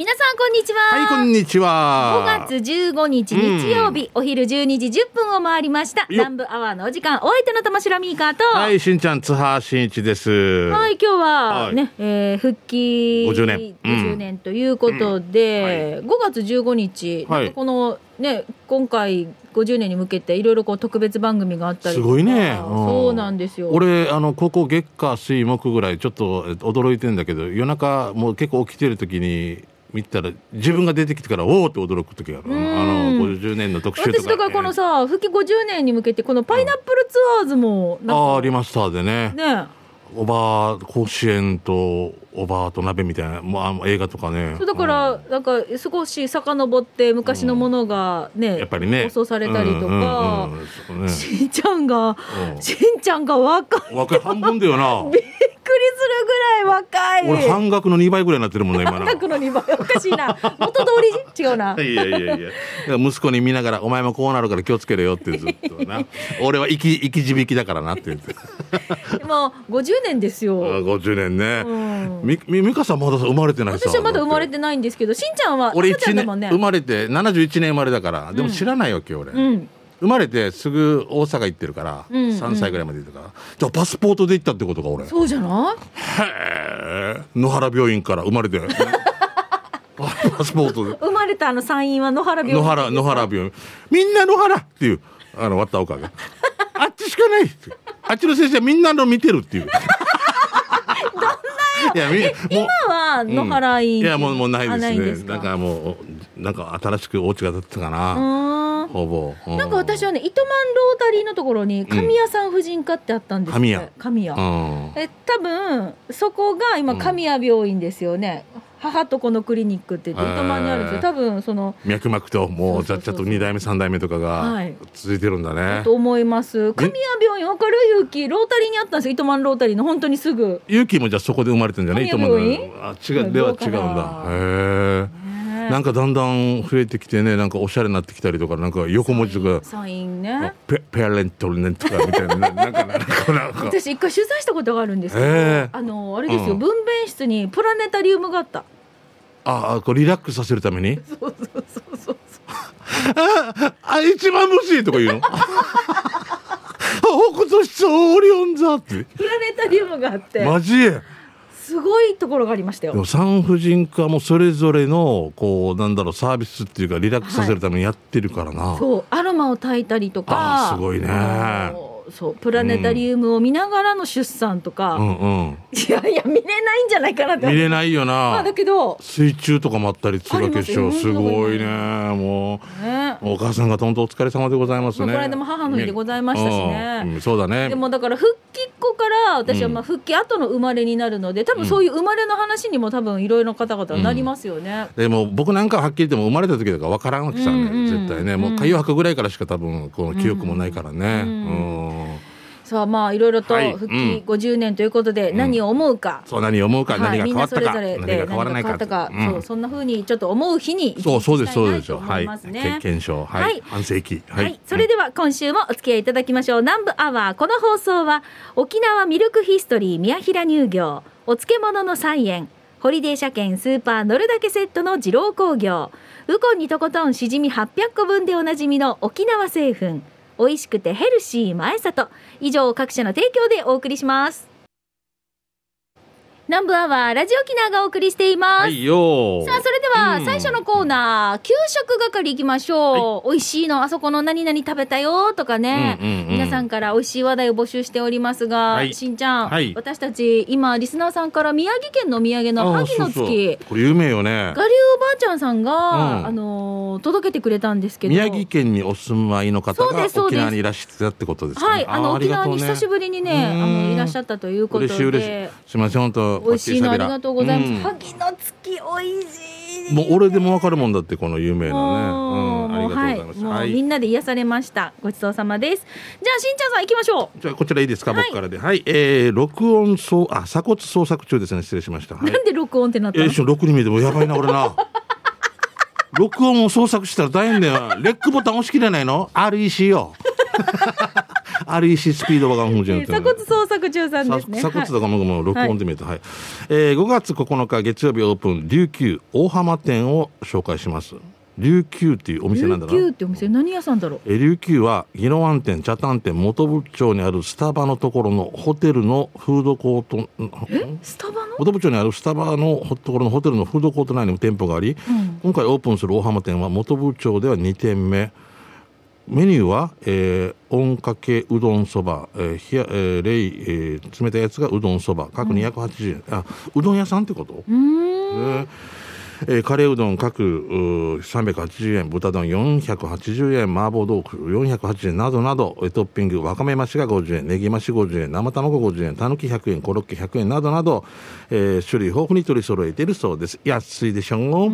皆さんこんにちは。はい、こんにちは。5月15日日曜日、お昼12時10分を回りました。南部アワーのお時間、お相手の玉城ミーカーと。はい、しんちゃん、津波しんいちです。はい、今日ははいね、えー復帰50年うん50年ということで、5月15日、はいこのね、今回50年に向けていろいろこう特別番組があったりすごいねうんそうなんですよ。俺、あの、ここ月火水木ぐらい、ちょっとえ驚いてんだけど、夜中、もう結構起きてる時に。見たら自分が出てきてからおおって驚く時がある。あのあの50年の特集とか。私だからこのさ、復帰50年に向けてこのパイナップルツアーズもなんかああリマスターでね。ね。おばあ甲子園とおばあと鍋みたいなもう映画とかね。そうだから、なんか少し遡って昔のものがね、やっぱりね。放送されたりとか、うんうんうんね。しんちゃんが、うん。しんちゃんが若い。若い半分だよな。びっくりするぐらい若い。俺半額の2倍ぐらいになってるもんね今な。半額の2倍おかしいな。元通り？違うな。いやいやいや。いや息子に見ながら「お前もこうなるから気をつけろよ」ってずっとな「俺は生き生き字引きだからな」って言ってもう50年ですよ、あ50年ね、うんみみ美香さんまだ生まれてないさ私はまだ生まれててないんですけどしんちゃんは俺1赤ちゃんだもんね。年生まれて71年生まれだから。でも知らないわけよ俺、うん。生まれてすぐ大阪行ってるから、うんうん。3歳ぐらいまで行ったから。じゃあパスポートで行ったってことか俺。へそうじゃない？え野原病院から生まれて。パスポートで。生まれたあの産院は野原病院。野原野原病院。みんな野原っていうあの割ったおかげ。あっちしかないあっちの先生はみんなの見てるっていういや今は野原院、いやもうもうないあですね。んですか？なんかもうなんか新しくお家が建ったかうな、ほぼ、うなんか私はね糸満ロータリーのところに神谷さん婦人科ってあったんです神谷。神谷。うん。え多分そこが今神谷病院ですよね、母と子のクリニックって言って糸満にあるんですよ多分その脈々ともうそうそうそうそう。ざっちゃと2代目3代目とかがはい。続いてるんだね、と思います。神谷病院わかる？勇気ロータリーにあったんですよ。糸満ロータリーの。本当にすぐ。勇気もじゃあそこで生まれてんじゃない神谷病院？あ違う。では違うんだ。なへえなんかだんだん増えてきてねなんかおしゃれになってきたりとかなんか横文字とかサインね。ペペアレントルネンとかみたいなな なんかなんかなんか。私一回取材したことがあるんですけど、へえ。あのあれですよ、うん。分娩室にプラネタリウムがあったああこうリラックスさせるために？そうそうそうそう。ああ一番欲しいとか言うの？北斗室オリオン座って。プラネタリウムがあって。マジ？ですごいところがありましたよ。も産婦人科もそれぞれのこうなんだろうサービスっていうかリラックスさせるためにやってるからな、そうアロマを焚いたりとか。すごいねそうプラネタリウムを見ながらの出産とか、うん。うんいやいや見れないんじゃないかなって。見れないよまあなだけど水中とかもあったりするわけでしょ。すごいね。もね。うお母さんが本当お疲れ様でございますね。まあこの間も母の日でございましたしね。うん。うん。そうだね。でもだから復帰っ子から私はまあ復帰後の生まれになるので多分そういう生まれの話にも多分いろいろな方々はなりますよね、でも僕なんかははっきり言っても生まれた時とか分からんわけさね、うんうん絶対ねもう海洋博ぐらいからしか多分この記憶もないからね。うん、さあまあいろいろとはい復帰50年ということで何を思うか、そう何を思うか、何が変わったかそれぞれ何でが変わらないかそうそんな風にちょっと思う日にそうそうですそうですとよ。はい。検証はい、はい。半世紀はい、それでは今週もお付き合いいただきましょう。南部アワーこの放送は沖縄ミルクヒストリー宮平乳業お漬物の菜園ホリデー車検スーパー乗るだけセットの二郎工業ウコンにとことんしじみ800個分でおなじみの沖縄製粉美味しくてヘルシー前里。以上各社の提供でお送りします。南部アワーラジオキナがお送りしています、はいさあそれではうん。最初のコーナー、給食係いきましょう、美味しいのあそこの何々食べたよとかね、うんうんうん。皆さんから美味しい話題を募集しておりますが、はい。しんちゃん、はい。私たち今リスナーさんから宮城県のお土産の萩のあそう月そう。これ有名よね。我流おばあちゃんさんが、うん。あのー届けてくれたんですけど。宮城県にお住まいの方そうでがすそうです。沖縄にいらしてたってことですかね。はいあの沖縄に久しぶりにねあうん。のいらっしゃったということ嬉しい嬉しい。ですいません本当美味しいのありがとうございます、うん。萩の月美味しいもう俺でもわかるもんだってこの有名なね、もううん、ありがとうございます、もうはい。みんなで癒されました。ごちそうさまです。じゃあしんちゃんさん行きましょじゃあこちらいいですか、はい。僕からで。はい。えー、録音そうあ鎖骨捜索中ですね。失礼しました、なんで録音ってなったの？えー、一緒に録に見えてもやばいな俺な。録音を捜索したら大変だよ。レックボタン押し切れないの？REC よ REC スピードワガン風えー鎖骨捜索中さんですね。鎖骨とかももう録音で見ると、はい。えー5月9日月曜日オープン琉球大浜店を紹介します。琉球っていうお店なんだな。琉球ってお店何屋さんだろう？えー琉球は宜野湾店茶炭店元部町にあるスタバのところのホテルのフードコート。んスタバの？元部町にあるスタバのところのホテルのフードコート内にも店舗があり、今回オープンする大浜店は元部町では2店目メニューは、えー、温かけうどんそば、えー冷やえー、レイ、えー冷たいやつがうどんそば。各280円、あうどん屋さんってこと？うーん。ねえーカレーうどん各うー380円。豚丼480円。麻婆豆腐480円。などなど。えートッピング。わかめ増しが50円。ネギ増し50円。生卵50円。たぬき100円。コロッケ100円。などなど、えー種類豊富に取り揃えているそうです。安いでしょう、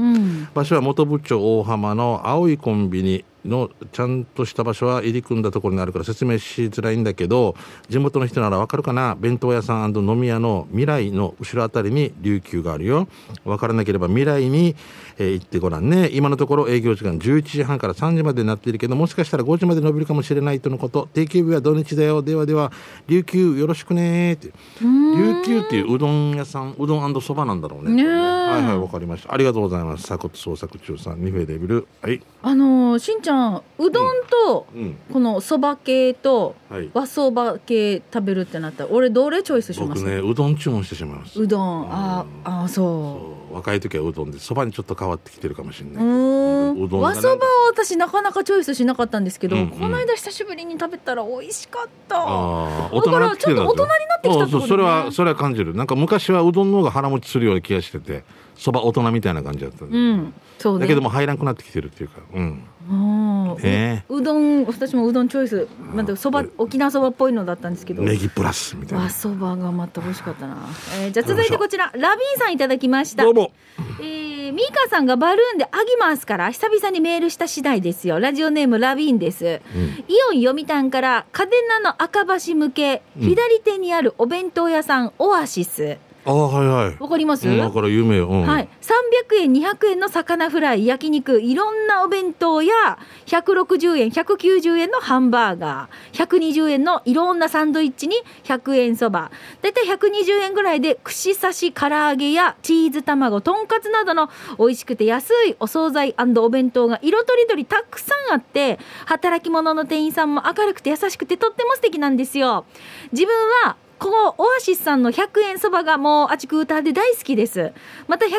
場所は元部長大浜の青いコンビニのちゃんとした場所は入り組んだところにあるから説明しづらいんだけど地元の人ならわかるかな？弁当屋さん飲み屋の未来の後ろあたりに琉球があるよ。わからなければ未来に、えー行ってごらんね。今のところ営業時間11時半から3時までになっているけどもしかしたら5時まで伸びるかもしれないとのこと。定休日は土日だよ。ではでは琉球よろしくねって。琉球っていううどん屋さんうどんそばなんだろうね。ねえはいはいわかりました。ありがとうございます。鎖骨捜索中さんニフェデビル。はい。あのーしんちゃんうどんとうん。このそば系とはい。和そば系食べるってなったら俺どれチョイスします？僕ねうどん注文してしまいます。うどん。あーあーそそう。若い時はうどんでそばにちょっと変わってきてるかもしれない。うん。和そばは私なかなかチョイスしなかったんですけど、うんうん。この間久しぶりに食べたら美味しかった。だからちょっと大人になってきたってことね。そうそれはそれは感じる。なんか昔はうどんの方が腹持ちするような気がしててそば大人みたいな感じだったうん。そうね。だけども入らなくなってきてるっていうかうんねううどん私もうどんチョイス。またそば沖縄そばっぽいのだったんですけど。ネギプラスみたいな。和そばがまた美味しかったな、えーじゃあ続いてこちら。ラビーンさんいただきました。どうも。えー、ミーカさんがバルーンであぎますから久々にメールした次第ですよ。ラジオネームラビーンです、イオン読谷から嘉手納の赤橋向け左手にあるお弁当屋さんオアシスああはいはい。わかります、うんだから有名よ、うん、はい、300円200円の魚フライ焼肉。いろんなお弁当や160円190円のハンバーガー。120円のいろんなサンドイッチに100円そば。だいたい120円ぐらいで串刺し唐揚げやチーズ卵とんかつなどの美味しくて安いお惣菜お弁当が色とりどりたくさんあって働き者の店員さんも明るくて優しくてとっても素敵なんですよ。自分はここオアシスさんの100円そばがもうあちくうたで大好きです。また190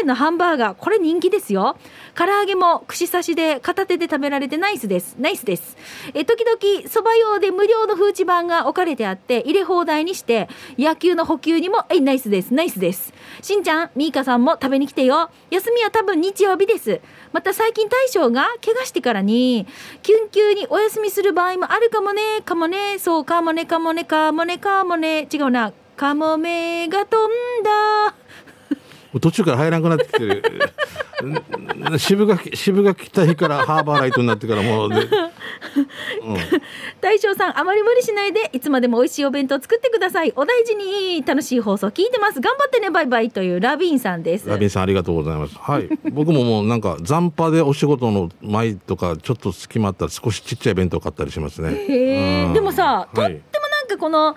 円のハンバーガーこれ人気ですよ。唐揚げも串刺しで片手で食べられてナイスです。ナイスです。え時々そば用で無料のフーチバンが置かれてあって入れ放題にして野球の補給にもえナイスです。ナイスです。しんちゃんみーかさんも食べに来てよ。休みは多分日曜日です。また最近大将が怪我してからに緊急にお休みする場合もあるかもねかもねそうかもねかもねかもねかもね違うなカモメが飛んだ。途中から入らなくなってきてるん 渋垣渋垣隊からハーバーライトになってからもうね、うん。大将さんあまり無理しないでいつまでも美味しいお弁当作ってください。お大事に楽しい放送聞いてます。頑張ってねバイバイ。というラビーンさんです。ラビンさんありがとうございます。はい。僕ももうなんか残波でお仕事の前とかちょっと隙間あったら少しちっちゃい弁当買ったりしますね。うん。でもさ、はいこのいろんな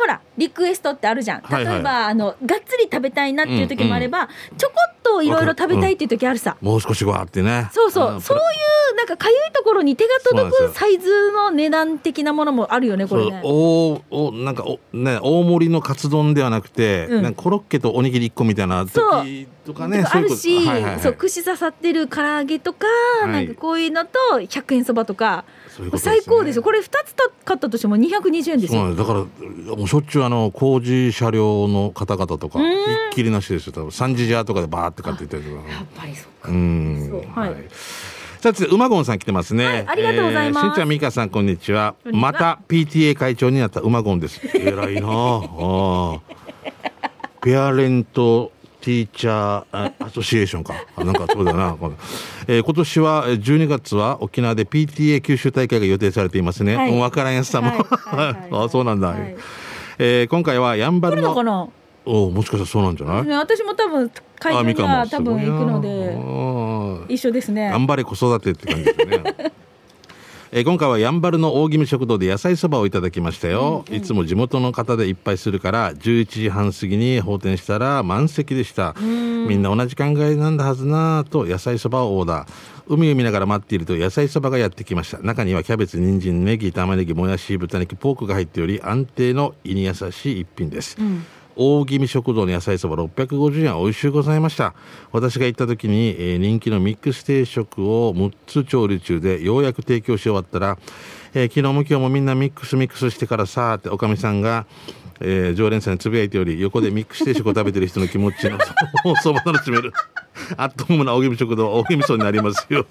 ほらリクエストってあるじゃん。例えば、はいはい。あのがっつり食べたいなっていう時もあれば、ちょこっといろいろ食べたいっていう時あるさ、もう少しわーってね。そうそう、ん。そういうなんかかゆいところに手が届くサイズの値段的なものもあるよねこれね。おおなんかおね大盛りのカツ丼ではなくて、うん。なんかコロッケとおにぎり1個みたいな時とかねあるし、そうはいは串刺さってる唐揚げとか、はい。なんかこういうのと100円そばとかそういうこと最高ですよ。これ2つ買ったとしても220円ですよ。だからもうしょっちゅうあの工事車両の方々とかうん。ひっきりなしですよ。多分3時ジャーとかでバーって買っていったりとか。やっぱりそうか。うん。はい。さて馬ゴンさん来てますね、はい。ありがとうございます。えーしんちゃんみかさんこんにちは。また PTA 会長になった馬ゴンです。偉いな。ああ。ペアレントティーチャーあアソシエーションか。あなんかそうだな、えー今年はえー12月は沖縄で PTA 九州大会が予定されていますね、はい。からんやつさも、はい あそうなんだ、はい。えー今回はやんば来るのおもしかしたらそうなんじゃない？ね私も多分会場にあみかんも。は多分行くのすで一緒ですね。頑張れ子育てって感じですね。えー今回はやんばるの大宜味食堂で野菜そばをいただきましたよ、いつも地元の方でいっぱいするから11時半過ぎに閉店したら満席でした。みんな同じ考えなんだはずなと野菜そばをオーダー。海を見ながら待っていると野菜そばがやってきました。中にはキャベツ人参ネギ玉ねぎもやし豚肉ポークが入っており安定の胃に優しい一品です、大宜味食堂の野菜そば650円美味しゅうございました。私が行った時に、えー人気のミックス定食を6つ調理中でようやく提供し終わったら、えー昨日も今日もみんなミックスミックスしてからさーっておかみさんが、えー常連さんにつぶやいており横でミックス定食を食べてる人の気持ち のそば楽しめるアットホームな大宜味食堂大宜味噌になりますよ。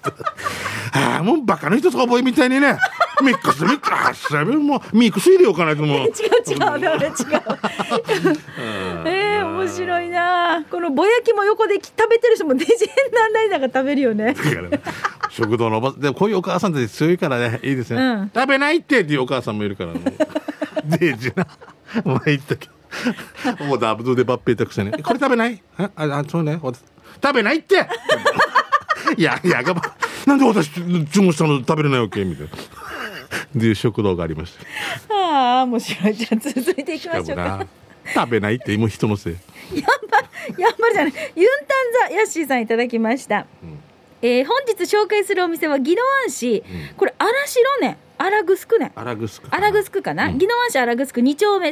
ああもうバカな人と覚えみたいにねミックスミックスあしゃべもうミックス入れようかなと思う。違う違うだから違う。えー、面白いな。このぼやきも横で食べてる人もデジェンなんだりなんか食べるよね。食堂のおばでもこういうお母さんって強いからねいいですね、うん。食べないってっていうお母さんもいるからね。デージな前言ったけどもうダブドでバッペーたくせにこれ食べない？あああそうね。私。食べないって！い。やいやがばなんで私注文したの食べれないわけ？みたいな。っていう食堂がありましたああ面白い。じゃあ続いていきましょうか。な。食べないってもう人のせい。やんばるやんばるじゃない。ユンタンザヤッシーさんいただきました、えー本日紹介するお店は宜野湾市、これ荒城ね荒城ねアラグスク荒城かな、うん。宜野湾市荒城2丁目。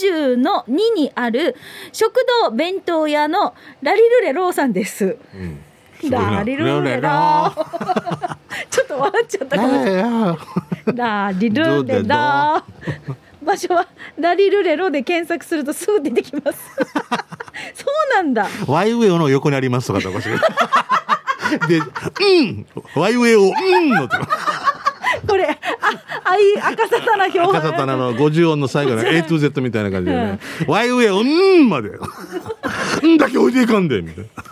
30の2にある食堂弁当屋のラリルレローさんです。うん。ラリルレロー。ちょっと笑っちゃったかも。しれないラリルレロー。場所はラリルレロで検索するとすぐ出てきます。そうなんだ。ワイウェオの横にありますとかとかしらで、うんワイウェオ、うんのとか。これああい赤さたな表赤さたなの50音の最後の A to Z みたいな感じでね。ワイウェオ、うんまで。うんだけ置いていかんで、みたいな。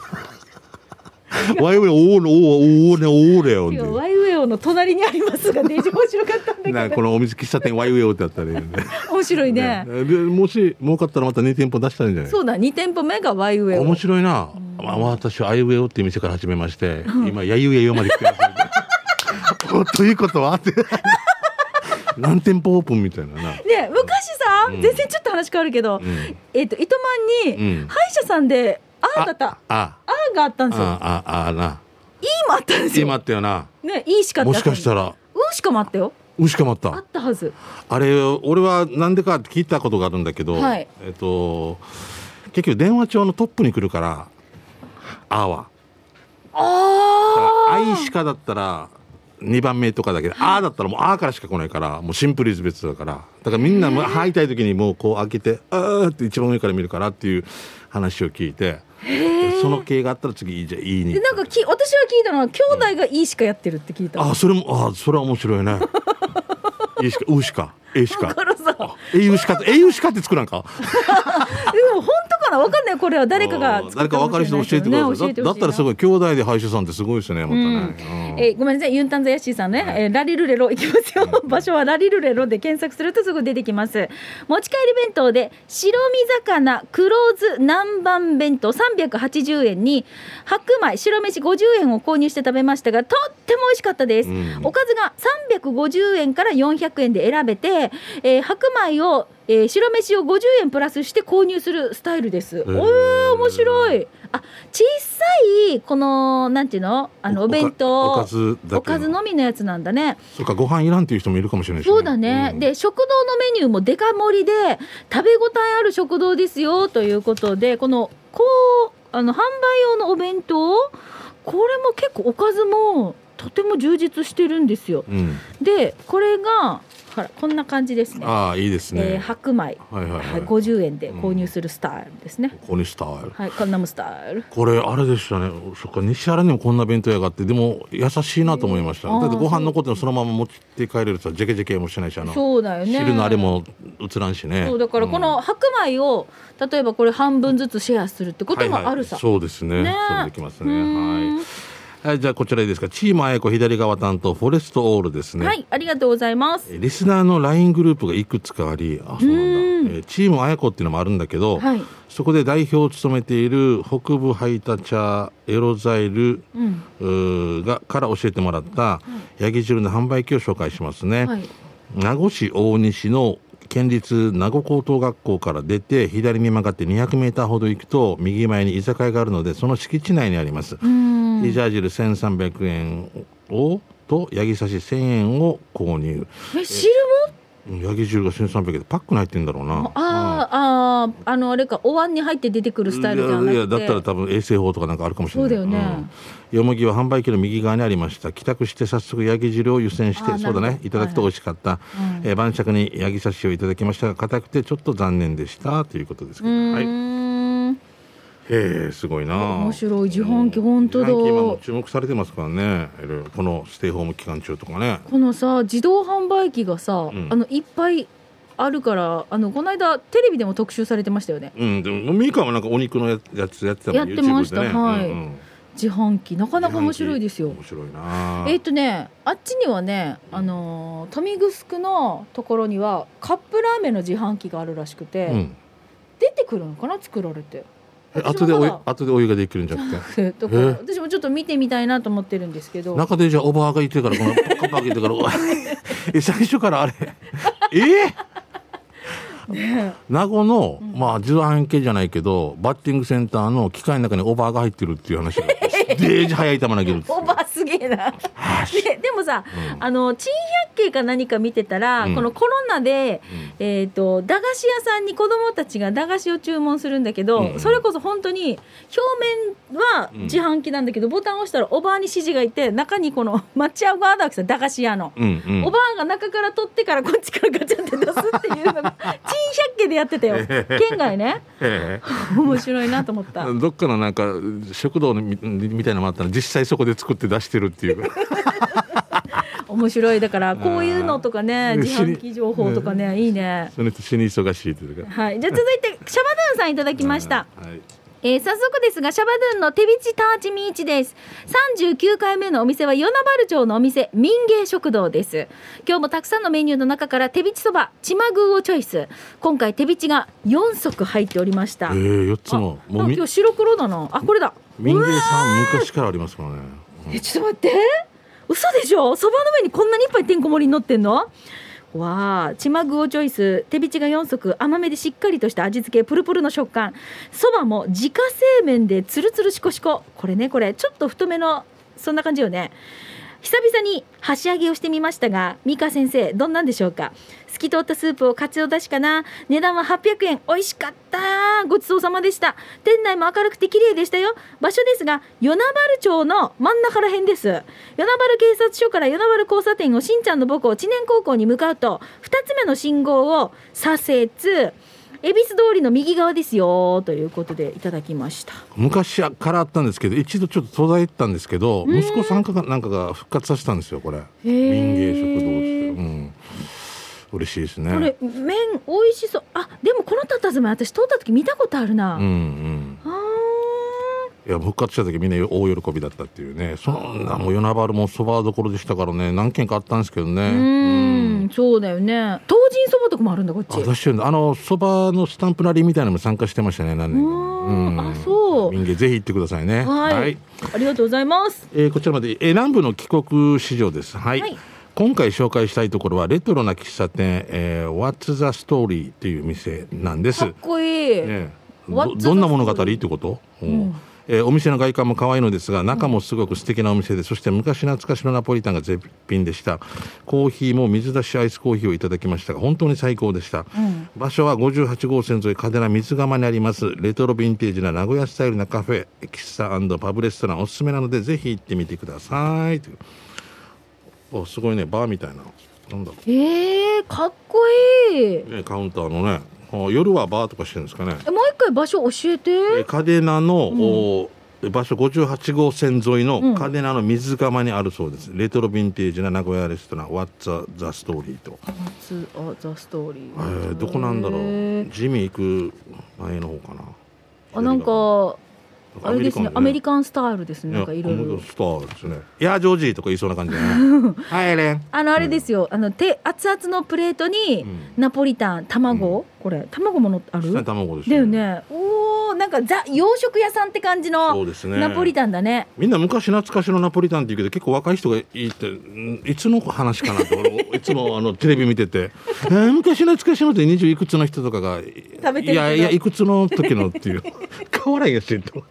ワイウェオ、おーね、おーね、おーれよ。ワイウェオの隣にありますがデージ面白かったんだけどこのお水喫茶店ワイウェオってあったらいいよね。面白いねでもし儲かったらまた2店舗出したんじゃない？そうだ2店舗目がワイウェオ面白いな。まあ、私はアイウェオっていう店から始めまして、今、ヤイウェオまで来てます。おということは？何店舗オープンみたいなな。ね昔さ、うん全然ちょっと話変わるけど、んえっ、と糸満に、うん歯医者さんで「あ」だった「ああ、」があったんですよ。あ、あ、あ、な。「い」もあったんですよ。今あったよな。ね「い」しかもしかしたら「ら、うん」しかもあったよ。牛かまっ。あったたはず。あれ、俺はなんでかって聞いたことがあるんだけど、はい。えっと、結局電話帳のトップに来るから、あは。ああ愛しかだったら、2番目とかだけど、あーだったらもうあーからしか来ないから、もうシンプルイズ別だから。だからみんなもう吐いたい時にもうこう開けて、あーって一番上から見るからっていう話を聞いて、その系があったら次、じゃあいいにで。なんかき私は聞いたのは兄弟が「い」しかやってるって聞いたのあ、それも、あ、それは面白いね。いいしか、うしか、えしか？えゆしかえゆしかって作らんか？でも本当かなわかんない。これは誰かが誰か分かる人教えてください。だだったらすいごい、兄弟で歯医者さんってすごいですね、またね。うん。えーごめんなさい。ユンタンザヤッシーさんね、えーラリルレロ行きますよ。場所はラリルレロで検索するとすぐ出てきます。持ち帰り弁当で白身魚黒酢南蛮弁当。380円に白米白飯50円を購入して食べましたがとっても美味しかったです、うん。おかずが350円から400円で選べて、えー白米をえー白飯を50円プラスして購入するスタイルです。おーー面白い。あ小さいこのなんていうの？あのお弁当おかずだけのおかずのみのやつなんだね。そっか、ご飯いらんっていう人もいるかもしれないし、そうだね、うんで食堂のメニューもデカ盛りで食べ応えある食堂ですよということでこのこうあの販売用のお弁当これも結構おかずもとても充実してるんですよ。うん。でこれがほらこんな感じですね。ああ、いいですね。えー白米、はいはいはい。はい、50円で購入するスタイルですね。コニスタイル。はい、カンナムスタイル。これあれでしたねそっか西原にもこんな弁当屋があってでも優しいなと思いましたあーだってご飯残ってもそのまま持って帰れるさジェケジェケもしないしあのそうだよね。汁のあれも映らんしねそうだからこの白米を例えばこれ半分ずつシェアするってこともあるさ。はいはいそうですねねそれできますねはいはい、じゃあこちらいいですか。チームあやこ左側担当、フォレストオールですね。はい、ありがとうございます。リスナーの LINE グループがいくつかあり、あ、そうなんだ。えーチームあやこっていうのもあるんだけど、はいそこで代表を務めている北部ハイタチャエロザイル、うん。がから教えてもらったヤギ汁の販売機を紹介しますね。はい。名護市大西の県立名護高等学校から出て左に曲がって200メーターほど行くと右前に居酒屋があるのでその敷地内にあります。うん。リジャー汁1300円をとヤギ刺し1000円を購入。え、汁も？うん。ヤギ汁が1300円でパックに入ってんだろうな。あーあー、あの、あれか、お椀に入って出てくるスタイルじゃなくて。いやいやだったら多分衛生法とかなんかあるかもしれない。そうだよね。ん。よもぎは販売機の右側にありました。帰宅して早速ヤギ汁を湯煎してあそうだね。いただくと美味しかった、えー晩酌にヤギ刺しをいただきましたが硬くてちょっと残念でした。ということですけうど、はい。へえすごいな。面白い自販機本当だ。注目されてますからね。このステイホーム期間中とかね。このさ自動販売機がさ、ん。あのいっぱいあるからあのこの間テレビでも特集されてましたよね。うんでもミカもなんかお肉のややつやってたもんやってました。はい。うんうん。自販機なかなか面白いですよ。面白いな。えっ、とねあっちにはねあのー豊見城のところにはカップラーメンの自販機があるらしくて、うん。出てくるのかな作られて。え後でお後でお湯ができるんじゃなくて？私もちょっと見てみたいなと思ってるんですけど。中でじゃあおばあがいてからこの パッカパカいてから。え最初からあれ？え？ね名護の、まあ自動販機じゃないけどバッティングセンターの機械の中におばあが入ってるっていう話がデージ速い球投げるオーバーすげえな。ででもさ、あの珍百景か何か見てたら、うん。このコロナで、えっ、と駄菓子屋さんに子供たちが駄菓子を注文するんだけど、うんそれこそ本当に表面はうん。自販機なんだけど、ボタンを押したらおばあに指示がいて中にこの抹茶ガーダークさん駄菓子屋の。うんうん。おばあが中から取ってからこっちからガチャって出すっていうのが 珍百景でやってたよ。県外ね。え面白いなと思った。えどっかのなんか食堂みみたいなのもあったら実際そこで作って出してるっていう。面白い。だからこういうのとかねうん自販機情報とかねいいね。その人死に忙しいっていうか。はい、じゃあ続いてシャバドゥンさんいただきました。はい。えー早速ですがシャバドゥンの手びちターチミーチです。39回目のお店は与那原町のお店民芸食堂です。今日もたくさんのメニューの中から手びちそばちまぐーをチョイス。今回手びちが4足入っておりました。ええ4つもうみ今日白黒だな。あこれだ民芸さん昔からありますからね。えちょっと待って。嘘でしょ？そばの上にこんなにいっぱいてんこ盛りに乗ってんの？わあちまぐをチョイス。手びちが4足。甘めでしっかりとした味付け。プルプルの食感。そばも自家製麺でつるつるしこしここれねこれ。ちょっと太めのそんな感じよね。久々に箸上げをしてみましたが美香先生どんなんでしょうか？透き通ったスープをかつおだしかな。値段は800円。美味しかった。ごちそうさまでした。店内も明るくて綺麗でしたよ。場所ですが与那原町の真ん中ら辺です。与那原警察署から与那原交差点をしんちゃんの母校知念高校に向かうと2つ目の信号を左折。恵比寿通りの右側ですよということでいただきました。昔からあったんですけど一度ちょっと途絶えたんですけど息子さんかなんかが復活させたんですよこれ。民芸食堂って。うん。嬉しいですね。これ麺美味しそう。あでもこの佇まい私通った時見たことあるな、うんうん。あいや復活した時みんな大喜びだったっていうね。そんなもう与那原もそばどころでしたからね。何軒かあったんですけどね。ーうーん。そうだよね。東神そばとかもあるんだこっち。あ出してるんだあのそばのスタンプラリーみたいなのも参加してましたね何年か。うん。あそう。民芸ぜひ行ってくださいね。はい、ありがとうございます。えーこちらまで、えー南部の帰国市場です。はい。はい。今回紹介したいところはレトロな喫茶店、えー、What's the Story という店なんです。かっこいい、ねどんな物語？ってこと、うんえーお店の外観も可愛いのですが中もすごく素敵なお店で、そして昔懐かしのナポリタンが絶品でした。コーヒーも水出しアイスコーヒーをいただきましたが本当に最高でした、場所は58号線沿い嘉手納水釜にありますレトロヴィンテージな名古屋スタイルなカフェ喫茶パブレストランおすすめなのでぜひ行ってみてください。おすごいねバーみたいな。なんだろえー、かっこいい。ね、カウンターのね。あ夜はバーとかしてるんですかね。もう一回場所教えて。え嘉手納の、お場所58号線沿いのうん。嘉手納の水釜にあるそうです、レトロヴィンテージな名古屋レストラン。What's the Story と、ツアザストーリえー、ーどこなんだろう。ジミー行く前の方かな。あなんかあれですねアメリカンスタイルですね。なんかいろいろスターですね。いやジョージとか言いそうな感じだね。はいエレンあのあれですよ、あの手熱々のプレートにナポリタン卵、これ卵ものある？卵ですだよね。おおなんかザ洋食屋さんって感じのそうですね。ナポリタンだね。みんな昔懐かしのナポリタンって言うけど結構若い人がいてんいつの話かなって 俺いつもあのテレビ見てて「えー昔懐かしのって20いくつの人とかが食べていやいやいくつの時の」っていう。変わらんやしと。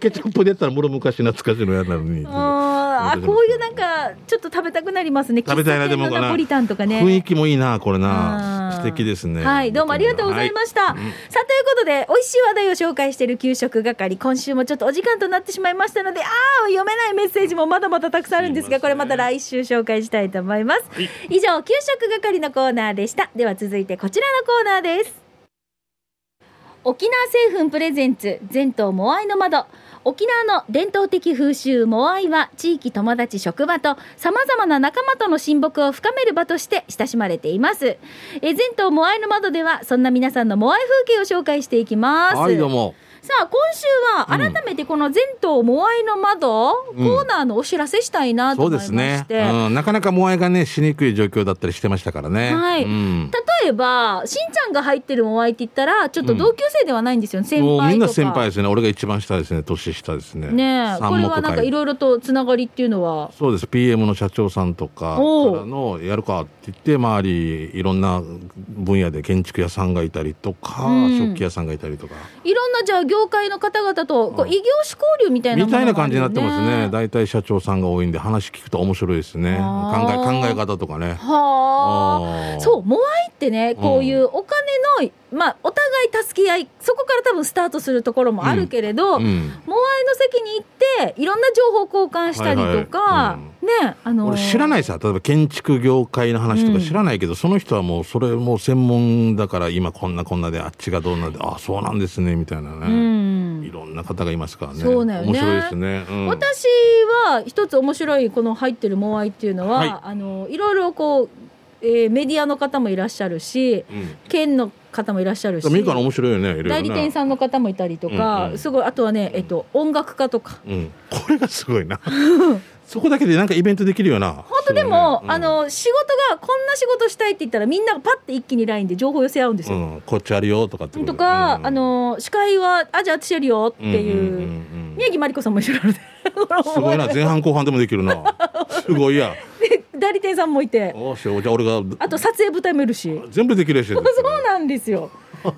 ケチャップでやったらもろ昔懐かしのやなのに。あーあこういうなんかちょっと食べたくなりますね。食べたいなでもな。ナポリタンとかね。雰囲気もいいなこれな素敵ですねはい、どうもありがとうございました。はいうんさあ、ということで、美味しい話題を紹介している給食係、今週もちょっとお時間となってしまいましたので、ああ、読めないメッセージもまだまだたくさんあるんですが、これまた来週紹介したいと思います。はい以上、給食係のコーナーでした。では続いてこちらのコーナーです。沖縄製粉プレゼンツ全島モアイの窓沖縄の伝統的風習モアイは地域友達職場と様々な仲間との親睦を深める場として親しまれています。え全島モアイの窓ではそんな皆さんのモアイ風景を紹介していきます。はいどうも。さあ今週は改めてこの全島モアイの窓、うん。コーナーのお知らせしたいなとそう思いまですね。し、て、うん、なかなかモアイがねしにくい状況だったりしてましたからね。はい。うん。例えばしんちゃんが入ってるモアイって言ったらちょっと同級生ではないんですよ、先輩みんな先輩ですね。俺が一番下ですね。年下ですね。ねえこれはなんかいろいろとつながりっていうのは？そうです。PM の社長さんとかからのやるかって言って周りいろんな分野で建築屋さんがいたりとか、うん。食器屋さんがいたりとか。いろんなじゃあ業界の方々とこううん。異業種交流みたいなもみたいな感じになってますね。大体社長さんが多いんで話聞くと面白いですね。考え考え方とかね。はあ。そうモアイってねこういうお金の、まあお互い助け合いそこから多分スタートするところもあるけれど、うんモアイの席に行っていろんな情報交換したりとか、はいはい。ねあのー俺知らないさ例えば建築業界の話とうん。か知らないけど、その人はもうそれもう専門だから今こんなこんなであっちがどうなんであそうなんですねみたいなうね、ん。いろんな方がいますからね。そうだよね。面白いですね、うん。私は一つ面白いこの入ってるモアイっていうのは、はい。あのいろいろこう、えーメディアの方もいらっしゃるしうん。県の方もいらっしゃるし。ミカの面白いよねね代理店さんの方もいたりとか、うんうん。すごい。あとはね、えっと、音楽家とか。うん、これがすごいな そこだけでなんかイベントできるよな。本当でも、ね。うん。あの仕事がこんな仕事したいって言ったらみんながパッて一気に LINE で情報寄せ合うんですよ。うん、こっちあるよとかってこと。とか、うん。あの司会は「あじゃあ私やるよ」っていう,、うんうんうんうん。宮城真理子さんも一緒なので。すごいな。前半後半でもできるな。すごいや。で代理店さんもいて。おしじゃあ俺が。あと撮影舞台もいるし。全部できるやし そうなんですよ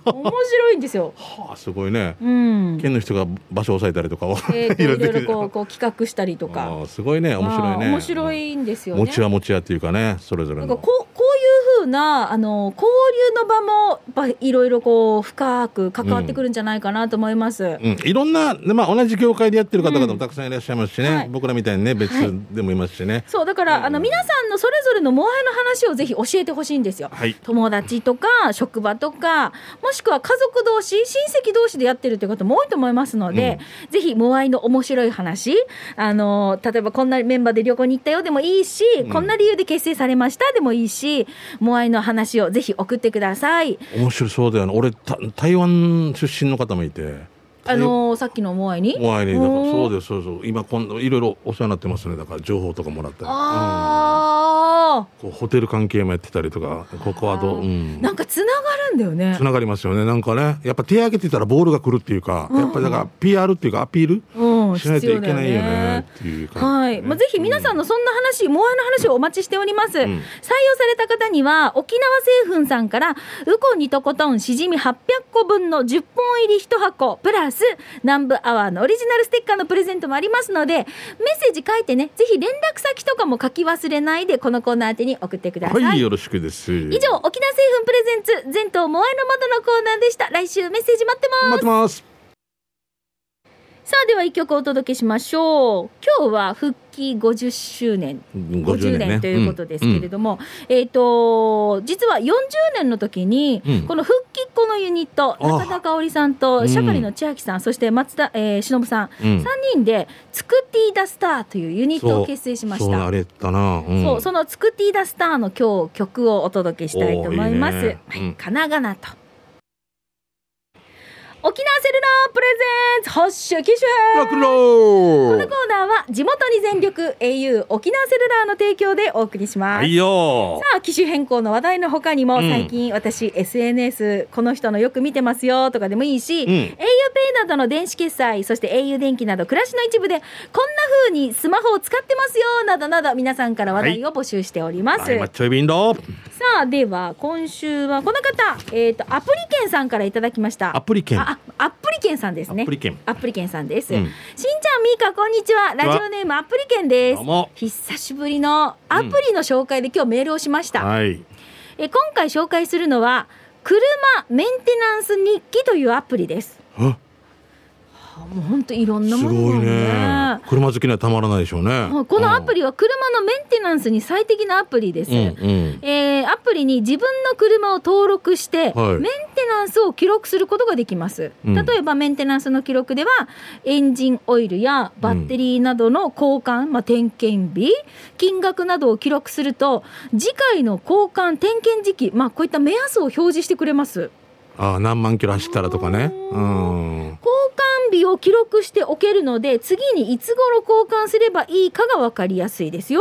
面白いんですよ。はあすごいね。うん。県の人が場所を押さえたりとかをえーと いろいろこうこう企画したりとか。すごいね。面白いね。面白いんですよね。持ちは持ちやっていうかねそれぞれの。なんかこうこういうなあの交流の場もやっぱいろいろこう深く関わってくるんじゃないかなと思います。うん、いろんな、でまあ、同じ業界でやってる方々もたくさんいらっしゃいますしね、はい。僕らみたいにね別はい。でもいますしね、そうだから、うん。あの皆さんのそれぞれのモアイの話をぜひ教えてほしいんですよ。はい。友達とか職場とかもしくは家族同士親戚同士でやってるという方も多いと思いますので、ぜひモアイの面白い話あの例えばこんなメンバーで旅行に行ったよでもいいし、ん。こんな理由で結成されましたでもいいしモアイの話をぜひ送ってください。面白そうだよね。俺た台湾出身の方もいて。あのさっきのモアイに？お会いに。だからそうですそうそう今今度いろいろお世話になってますね。だから情報とかもらったり、あうん。こうホテル関係もやってたりとか。ここはどう、うーん。なんかつながるんだよね。つ。ながりますよね。なんかねやっぱ手挙げてたらボールが来るっていうか、やっぱりだから PR っていうかアピールうん、しないといけないよねっていう感じ、はい、まあ、ぜひ皆さんのそんな話、モアイの話をお待ちしております。採用された方には、沖縄製粉さんから、ウコンにとことんしじみ800個分の10本入り1箱、プラス、南部アワーのオリジナルステッカーのプレゼントもありますので、メッセージ書いてね、ぜひ連絡先とかも書き忘れないで、このコーナー宛てに送ってください。はいよろしくです以上、沖縄製粉プレゼンツ、全島モアイの窓のコーナーでした。来週メッセージ待ってます。待ってますさあ、では一曲お届けしましょう。今日は復帰50周年。50 50ね。年ということですけれども、えっ、と実は40年の時に、うん。この復帰っ子のユニットあ中田香織さんとシャカリの千秋さん、そして松田、えー、忍さん、うん。3人で「ツクティーダスター」というユニットを結成しました。そうあ。れだな、うん。そうそのツクティーダスターの今日曲をお届けしたいと思います。いいね。はいうん。かながなと。沖縄セルラープレゼンツ発射機種編このーコーナーは地元に全力 au 沖縄セルラーの提供でお送りします、はいよ。さあ機種変更の話題の他にも、うん。最近私 SNS この人のよく見てますよとかでもいいし、ん。auPay などの電子決済そして au 電気など暮らしの一部でこんな風にスマホを使ってますよなどなど皆さんから話題を募集しております、はい、マッチョイビンドさあでは今週はこの方、えー、とアプリケンさんからいただきました。アプリケン。ああアプリケンさんですね。アプリケン。アプリケンさんです、うん。しんちゃんみーかこんにちは。ラジオネームアプリケンです。久しぶりのアプリの紹介で今日メールをしました、はい。え今回紹介するのは車メンテナンス日記というアプリですもう本当いろんなすごいものがね。車好きにはたまらないでしょうね。はいこのアプリは車のメンテナンスに最適なアプリです、うんうん。えーアプリに自分の車を登録して、はい。メンテナンスを記録することができます、うん。例えばメンテナンスの記録ではエンジンオイルやバッテリーなどの交換、まあ、点検日金額などを記録すると次回の交換点検時期、まあ、こういった目安を表示してくれますあ何万キロ走ったらとかね。うん。交換日を記録しておけるので次にいつ頃交換すればいいかが分かりやすいですよ。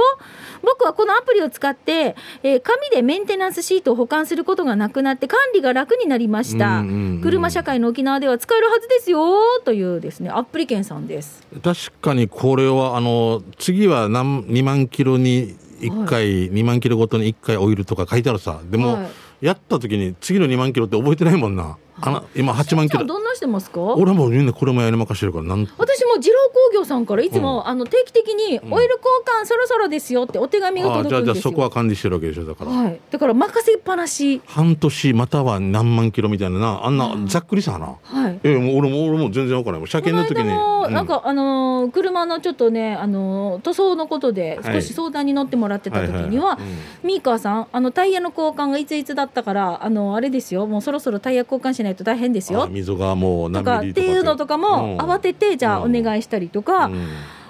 僕はこのアプリを使って、えー紙でメンテナンスシートを保管することがなくなって管理が楽になりました、うんうんうん車社会の沖縄では使えるはずですよというですねアプリケンさんです。確かにこれはあの次は何2万キロに1回、2万キロごとに1回オイルとか書いてあるさ。でも、はいやった時に次の2万キロって覚えてないもんな。あの今8万キロ。どんなしてますか？俺はもうみんな車やり任してるからなん私も二郎工業さんからいつも、あの定期的にオイル交換そろそろですよってお手紙が届くんですよ。じゃあそこは管理してるわけでしょだから、はい、だから任せっぱなし。半年または何万キロみたいなな。あんなざっくりさな、はい。えもう俺も俺も全然わからない車検の時に。もうん。なんか、あのー車のちょっとね、あのー塗装のことではい。少し相談に乗ってもらってた時には、はいはいはい。ミーカーさんあのタイヤの交換がいついつだったからあのあれですよ。もうそろそろタイヤ交換しないと大変ですあよ溝がもうとかって。いうのとかもうん。慌ててじゃあお願いしたりとか、うん。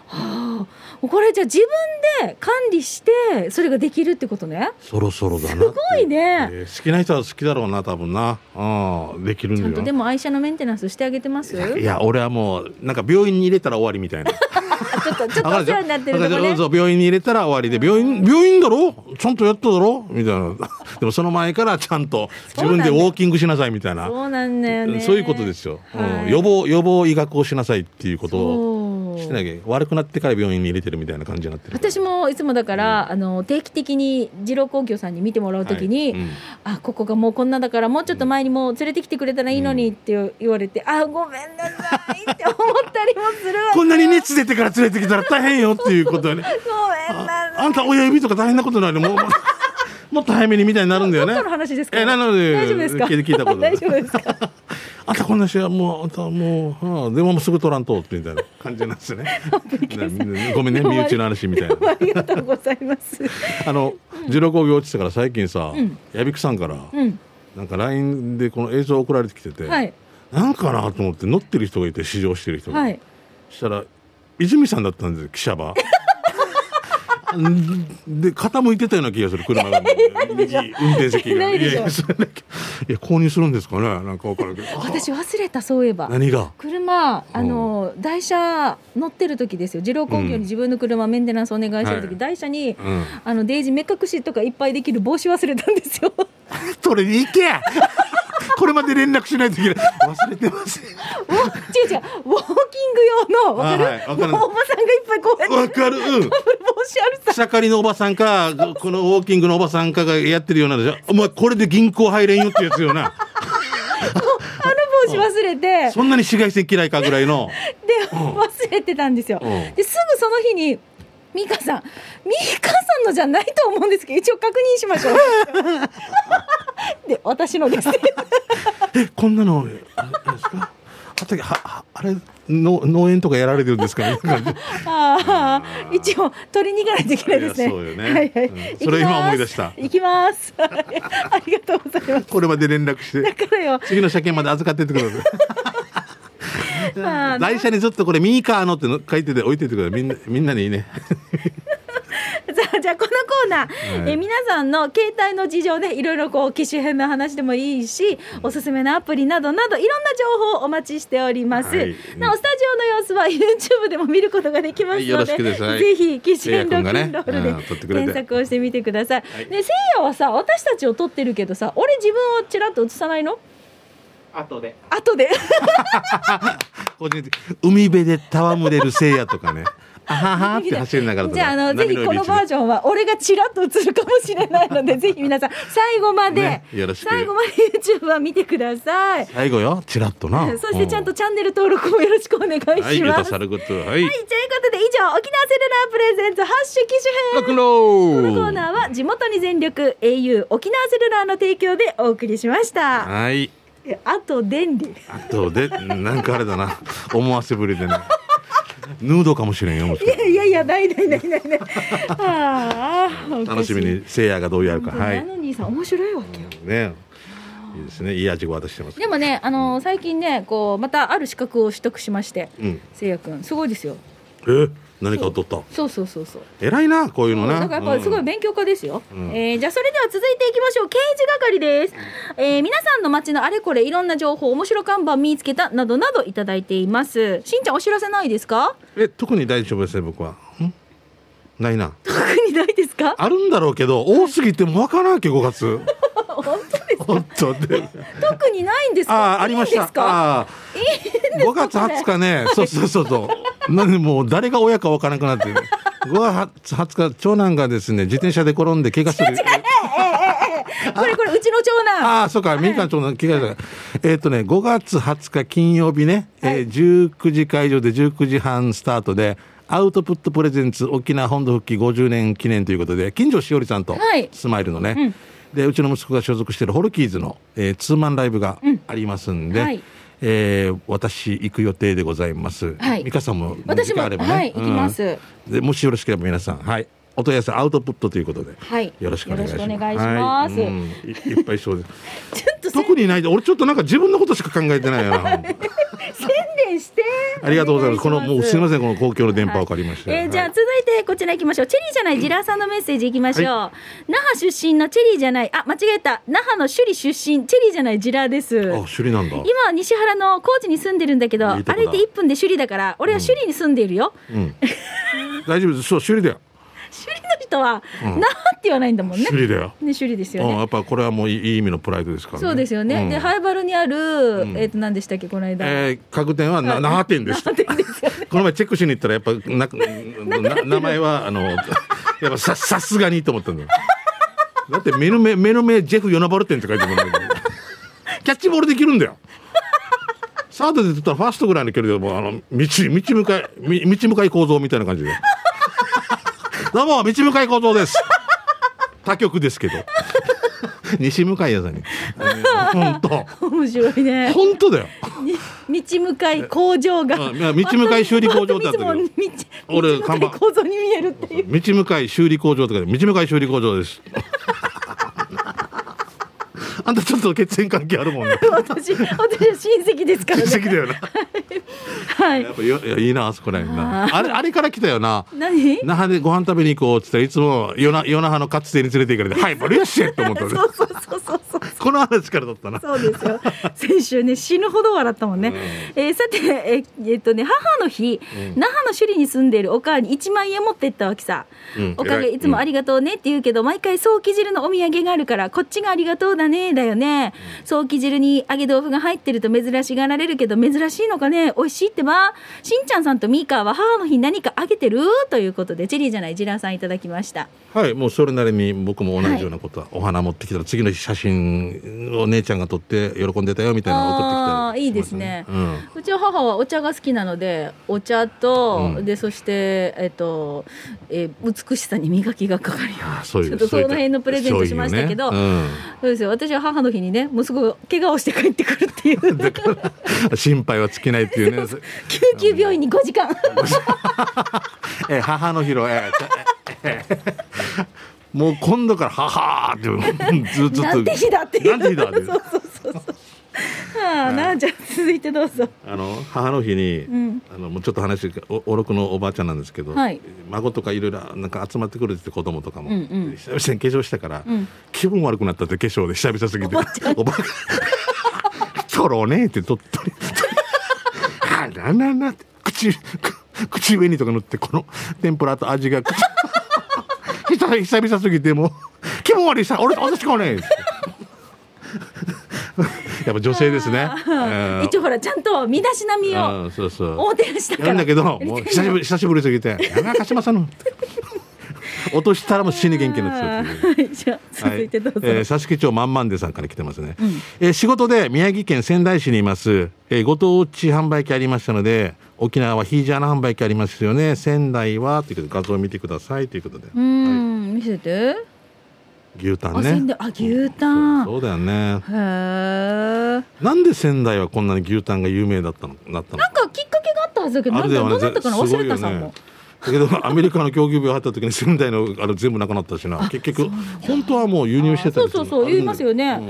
はあ、これじゃあ自分で管理してそれができるってことね。そろそろだな。すすごいね、えー好きな人は好きだろうな多分な。あできるんだよ。ちゃんとでも愛車のメンテナンスしてあげてます？いや俺はもうなんか病院に入れたら終わりみたいなとちょっとお世話になってるとこね。そう病院に入れたら終わりで病院病院だろ？ちゃんとやっただろ？みたいな。でもその前からちゃんと自分でウォーキングしなさいみたいな。そうなんだよね。そういうことですよ、うん。はい。予防予防医学をしなさいっていうことをしてなきゃ悪くなってから病院に入れてるみたいな感じになってる私もいつもだから、あの定期的に二郎工業さんに見てもらうときに、はいうん。あここがもうこんなだからもうちょっと前にもう連れてきてくれたらいいのにって言われて、あごめんなさいって思ったりもするわこんなに熱出てから連れてきたら大変よっていうことよね。ごめんなさい。ああんた親指とか大変なことになるもうもうもっと早めにみたいになるんだよね。どっかの話ですか？えなので大丈夫ですか？聞いたことない。大丈夫ですか？あんたこんな試合もうあんたもう、はあ、電話もすぐ取らんとみたいな感じなんですね。なごめんね身内の話みたいな。ありがとうございます。あの二郎工業落ちてから最近さ、ん。やびくさんから、うん。なんか LINE でこの映像送られてきてて、はい。なんかなと思って乗ってる人がいて試乗してる人が、はい。そしたら泉さんだったんですよ記者場。んで傾いてたような気がする車が。右運転席が。ないや購入するんですかね。なんか分からんけど。あ私忘れたそういえば。何が？車あの台車乗ってる時ですよ。二郎工業に自分の車メンテナンスお願いしてる時、はい。台車に、うん。あのデイジー目隠しとかいっぱいできる帽子忘れたんですよ。取りに行け。これまで連絡しないといけない。忘れてます。お違う違う。ウォーキング用の。わかる,、あはかる。おばさんがいっぱいこうやって。わかる草刈りのおばさんかこのウォーキングのおばさんかがやってるようなのじゃお前これで銀行入れんよってやつよな。あの帽子忘れて。そんなに紫外線嫌いかぐらいの。で忘れてたんですよ。うん。ですぐその日にミカさんミカさんのじゃないと思うんですけど一応確認しましょう。で私のです。えこんなのあれですか？あたははあれの農園とかやられてるんですかね？ああ一応取りに行かないといけないですね。そうよね。はいはい、うん。それ今思い出した。行きます。ありがとうございます。これまで連絡して。だからよ。次の車検まで預かってってください台車にずっとこれミーカーのっての書いてて置いてってください。みんなみんなにいいね じゃあこのコーナー、はい。え皆さんの携帯の事情でいろいろこう機種編の話でもいいしおすすめのアプリなどなどいろんな情報をお待ちしております、はい。なおスタジオの様子は YouTube でも見ることができますはいよろので、しくです。はい。ぜひ機種編ロックせいやンロールで検索をしてみてください、はい。でせいやはさ私たちを撮ってるけどさ俺自分をちらっと映さないの？後で。後で。個人的海辺で戯れる聖夜とかねあははって走りながらじゃああのぜひこのバージョンは俺がちらっと映るかもしれないので ぜひ皆さん最後まで、ねよろしく。最後まで YouTube は見てください。最後よ。チラッとな。そしてちゃんとチャンネル登録もよろしくお願いします。はいはい。はい、ということで以上沖縄セルラープレゼンツハッシュ機種編。このコーナーは地元に全力 au 沖縄セルラーの提供でお送りしました。はい。えあと電力。あとでなんかあれだな。思わせぶりでねヌードかもしれんよいやいやいやないないないないない。ああら楽しみに聖夜がどうやるか。はい。なのにさ面白いわけよ。ね。いいですね。いい味ご渡ししてます。でもね、あの最近ね、こうまたある資格を取得しまして、うん。せいやくん、すごいですよ。え？何かを取ったそうそうそうそう。偉いなこういうのなだからやっぱりすごい勉強家ですよ。うんえーじゃあそれでは続いていきましょう。刑事係です。えー皆さんの街のあれこれいろんな情報、面白看板見つけたなどなどいただいています。しんちゃんお知らせないですか？え特に大丈夫ですね僕はん？ないな特にないですか？あるんだろうけど多すぎてもわからんわけ5月 本当です。本当で特にないんですか？ああありましたいいんですか？ああ5月20日ねそうそうそうそうなんでもう誰が親かわからなくなってる5月20日長男がですね自転車で転んで怪我する。これこれうちの長男。ああそうか。民間長男怪我した。えっ、とね5月20日金曜日ね、えー19時会場で19時半スタートでアウトプットプレゼンツ沖縄本土復帰50年記念ということで金城しおりさんとはい。スマイルのね、でうちの息子が所属しているホルキーズの、えーツーマンライブがありますんで、はいえー私行く予定でございます。はい。美香さんも私も時間あればね。はい行きます。うんでもしよろしければ皆さんはい。お問い合わせアウトプットということで、はい。よろしくお願いします。いっぱいそうです。特にない。で俺ちょっとなんか自分のことしか考えてないよな。宣伝して。ありがとうございます。このもうすみません。この公共の電波を借りまして。えーじゃあはい続いてこちら行きましょうチェリーじゃないジラーさんのメッセージ行きましょう、那覇出身のチェリーじゃないあ間違えた那覇の首里出身チェリーじゃないジラーですあ首里なんだ。今は西原の高知に住んでるんだけど歩いていいとこだ1分で首里だから俺は首里に住んでいるよ、うん。大丈夫です。そう首里だよ。首里の人はうん那覇って言わないんだもんね首里だよ。ね首里ですようん、やねっぱこれはもういい意味のプライドですからね。そうですよね、んでハイバルにある、んえっ、と何でしたっけこの間、えー、各店はな那覇店でした。この前チェックしに行ったらやっぱなな名前はあの やっぱささすがにと思ったんだよ。だって目の目目の目ジェフヨナバル店って書いてあるもんねキャッチボールできるんだよ。サードで言ったらファーストぐらいの距離でもうあの道道向かいみ道向かい構造みたいな感じで。どうも道向かい構造です。他局ですけど。西向かいやさんに。本当面白いね本当だよ。道向かい工場が、道向かい修理工場ってあったけどいつも道俺道向かい構造に見えるっていう道向かい修理工場とかで道向かい修理工場です。あんたちょっと血縁関係あるもんね。私私は親戚ですからね親戚だよな。はいやっぱよいやいいなあそこらへんな。あれあれから来たよな。何？那覇でご飯食べに行こうって言ったらいつも夜な夜那覇のカツ店に連れて行かれて「はいバリアッシェ!」って思ったねそうそうそうそうそうこの話からだったな。そうですよ 先週ね死ぬほど笑ったもんね、えーさてええっとね母の日、那覇の首里に住んでいるお母に1万円持ってったわけさ、うんおかげ偉いいつもありがとうねって言うけど、毎回早期汁のお土産があるからこっちがありがとうだねだよね、早期汁に揚げ豆腐が入ってると珍しがられるけど珍しいのかね？美味しいってば？しんちゃんさんとミーカーは母の日何かあげてる？ということでチェリーじゃない？ジラーさんいただきました。はいもうそれなりに僕も同じようなことは、お花持ってきたら次の日写真を姉ちゃんが撮って喜んでたよみたいなのを送ってきたりしますあーいいですね。うん。うちは母はお茶が好きなのでお茶と、うん。でそしてえっと、えー美しさに磨きがかかるよあそういうちょっとその辺のプレゼントしましたけど。そういうね。そうですよ。私は母の日にね息子が怪我をして帰ってくるっていう。うん、だから心配は尽きないっていうね。救急病院に5時間。え母の日のえええもう今度から母ってずっとずっと。なんて日だっていう。なんて日だって そうそうそうそうはあなあじゃあ続いてどうぞ。あの母の日に、ん。あのもうちょっと話おおろくのおばあちゃんなんですけど、はい。孫とかいろいろなんか集まってくるって子供とかも、うんうん。久々に化粧したから、うん。気分悪くなったって化粧で久々すぎておばちゃん。ろうねってとっとりあらららって口く口上にとか塗ってこの天ぷらと味が口 久久々すぎてもう気分悪いさ俺私かねやっぱ女性ですね。うん。一応ほらちゃんと身だしなみをうんそうそう。おもてなしたから。やるんだけど、もう久しぶり、久しぶりすぎて、やめ、鹿島さんの。落としたらもう死に元気になってたっていう。はい。じゃあ続いてどうぞ、はいえー、佐敷町万々でさんから来てますね、えー仕事で宮城県仙台市にいます、えーご当地販売機ありましたので沖縄はヒージャーな販売機ありますよね。仙台はということで画像を見てくださいということで、うーん見せて牛タンね。あ牛タン。そうだよね。へえなんで仙台はこんなに牛タンが有名だったのなったの？なんかきっかけがあったはずだけどなんだどうなったかな？忘れたさんも、だけどアメリカの狂牛病入った時に 仙台のあれ全部なくなったしな。結局本当はもう輸入してたそうそうそう言いますよね、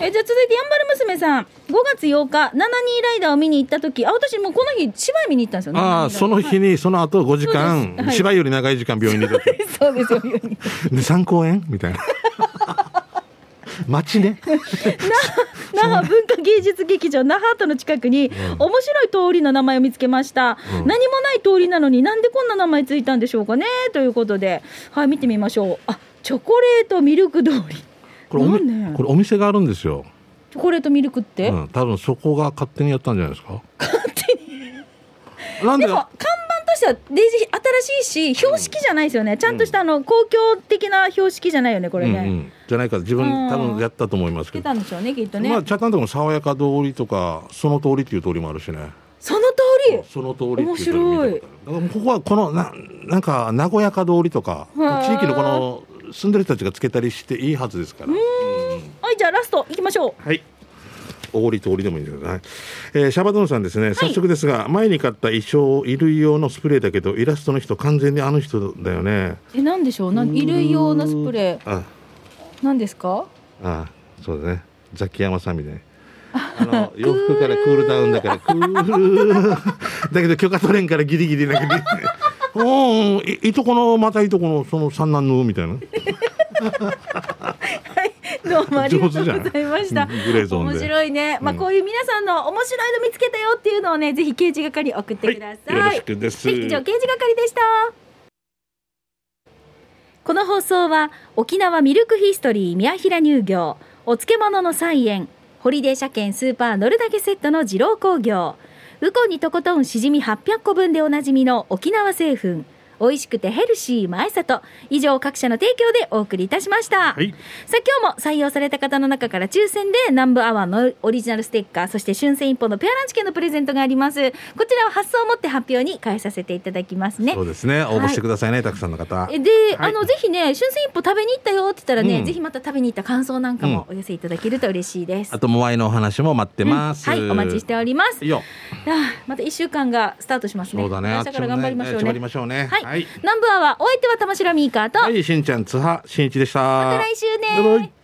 えじゃあ続いてやんばる娘さん。5月8日7人ライダーを見に行った時あ私もうこの日芝居見に行ったんですよ。ああその日に、にその後5時間はい。芝居より長い時間病院にいた そうですよ病院にで3公演？みたいな街ね。那覇文化芸術劇場那覇アートの近くに、面白い通りの名前を見つけました、うん。何もない通りなのになんでこんな名前ついたんでしょうかね？ということではい見てみましょう。あチョコレートミルク通り。これおみなんで？これお店があるんですよ、チョコレートミルクって、うん、多分そこが勝手にやったんじゃないですか。勝手に？なんで？でも看板としてはデジ新しいし標識じゃないですよね。ちゃんとしたあの公共的な標識じゃないよねこれね、うんうん、じゃないか自分うん。多分やったと思いますけど。出たんでしょうねきっとね、まあ茶炭とかも爽やか通りとかその通りっていう通りもあるしね。その通り？その通りっていだからここはこのななんか名古屋か通りとか地域のこの住んでる人たちがつけたりしていいはずですから、うん。はいじゃあラストいきましょう。はい。おごり通りでもいいんですけどね。えーシャバドゥンさんですね。早速ですが、前に買った衣装、衣類用のスプレーだけど、イラストの人完全にあの人だよね。えなんでしょう？なん衣類用のスプレーあ、なんですか？あ、そうだね。ザキヤマさんみたいな。あの 洋服からクールダウンだからクール だけど許可取れんからギリギリだけど おおいいとこのまたいとこのその三男のみたいなはいどうもありがとうございました。面白いね、まあうん。こういう皆さんの面白いの見つけたよっていうのをねぜひ刑事係に送ってください、はい。よろしく以上刑事係でした。この放送は沖縄ミルクヒストリー宮平乳業お漬物の菜園ホリデー車検スーパー乗るだけセットの二郎工業。ウコンにとことんしじみ800個分でおなじみの沖縄製粉美味しくてヘルシー前里以上各社の提供でお送りいたしました、はい。さあ今日も採用された方の中から抽選で南部アワーのオリジナルステッカーそして春戦一歩のペアランチ券のプレゼントがあります。こちらを発送をもって発表に変えさせていただきますね。そうですね。応募してくださいね、たくさんの方。えで、はい。あのぜひね春戦一歩食べに行ったよって言ったらね、うん。ぜひまた食べに行った感想なんかもお寄せいただけると嬉しいです、あとモアイのお話も待ってます、はいお待ちしております。いいよ。ああまた一週間がスタートしますね。そうだね。明日から頑張りましょうね。あっちもね頑張りましょうね。はい、はい。南部アワーお相手は玉城ミーカーと、はいしんちゃん津波しんいちでした。また来週ね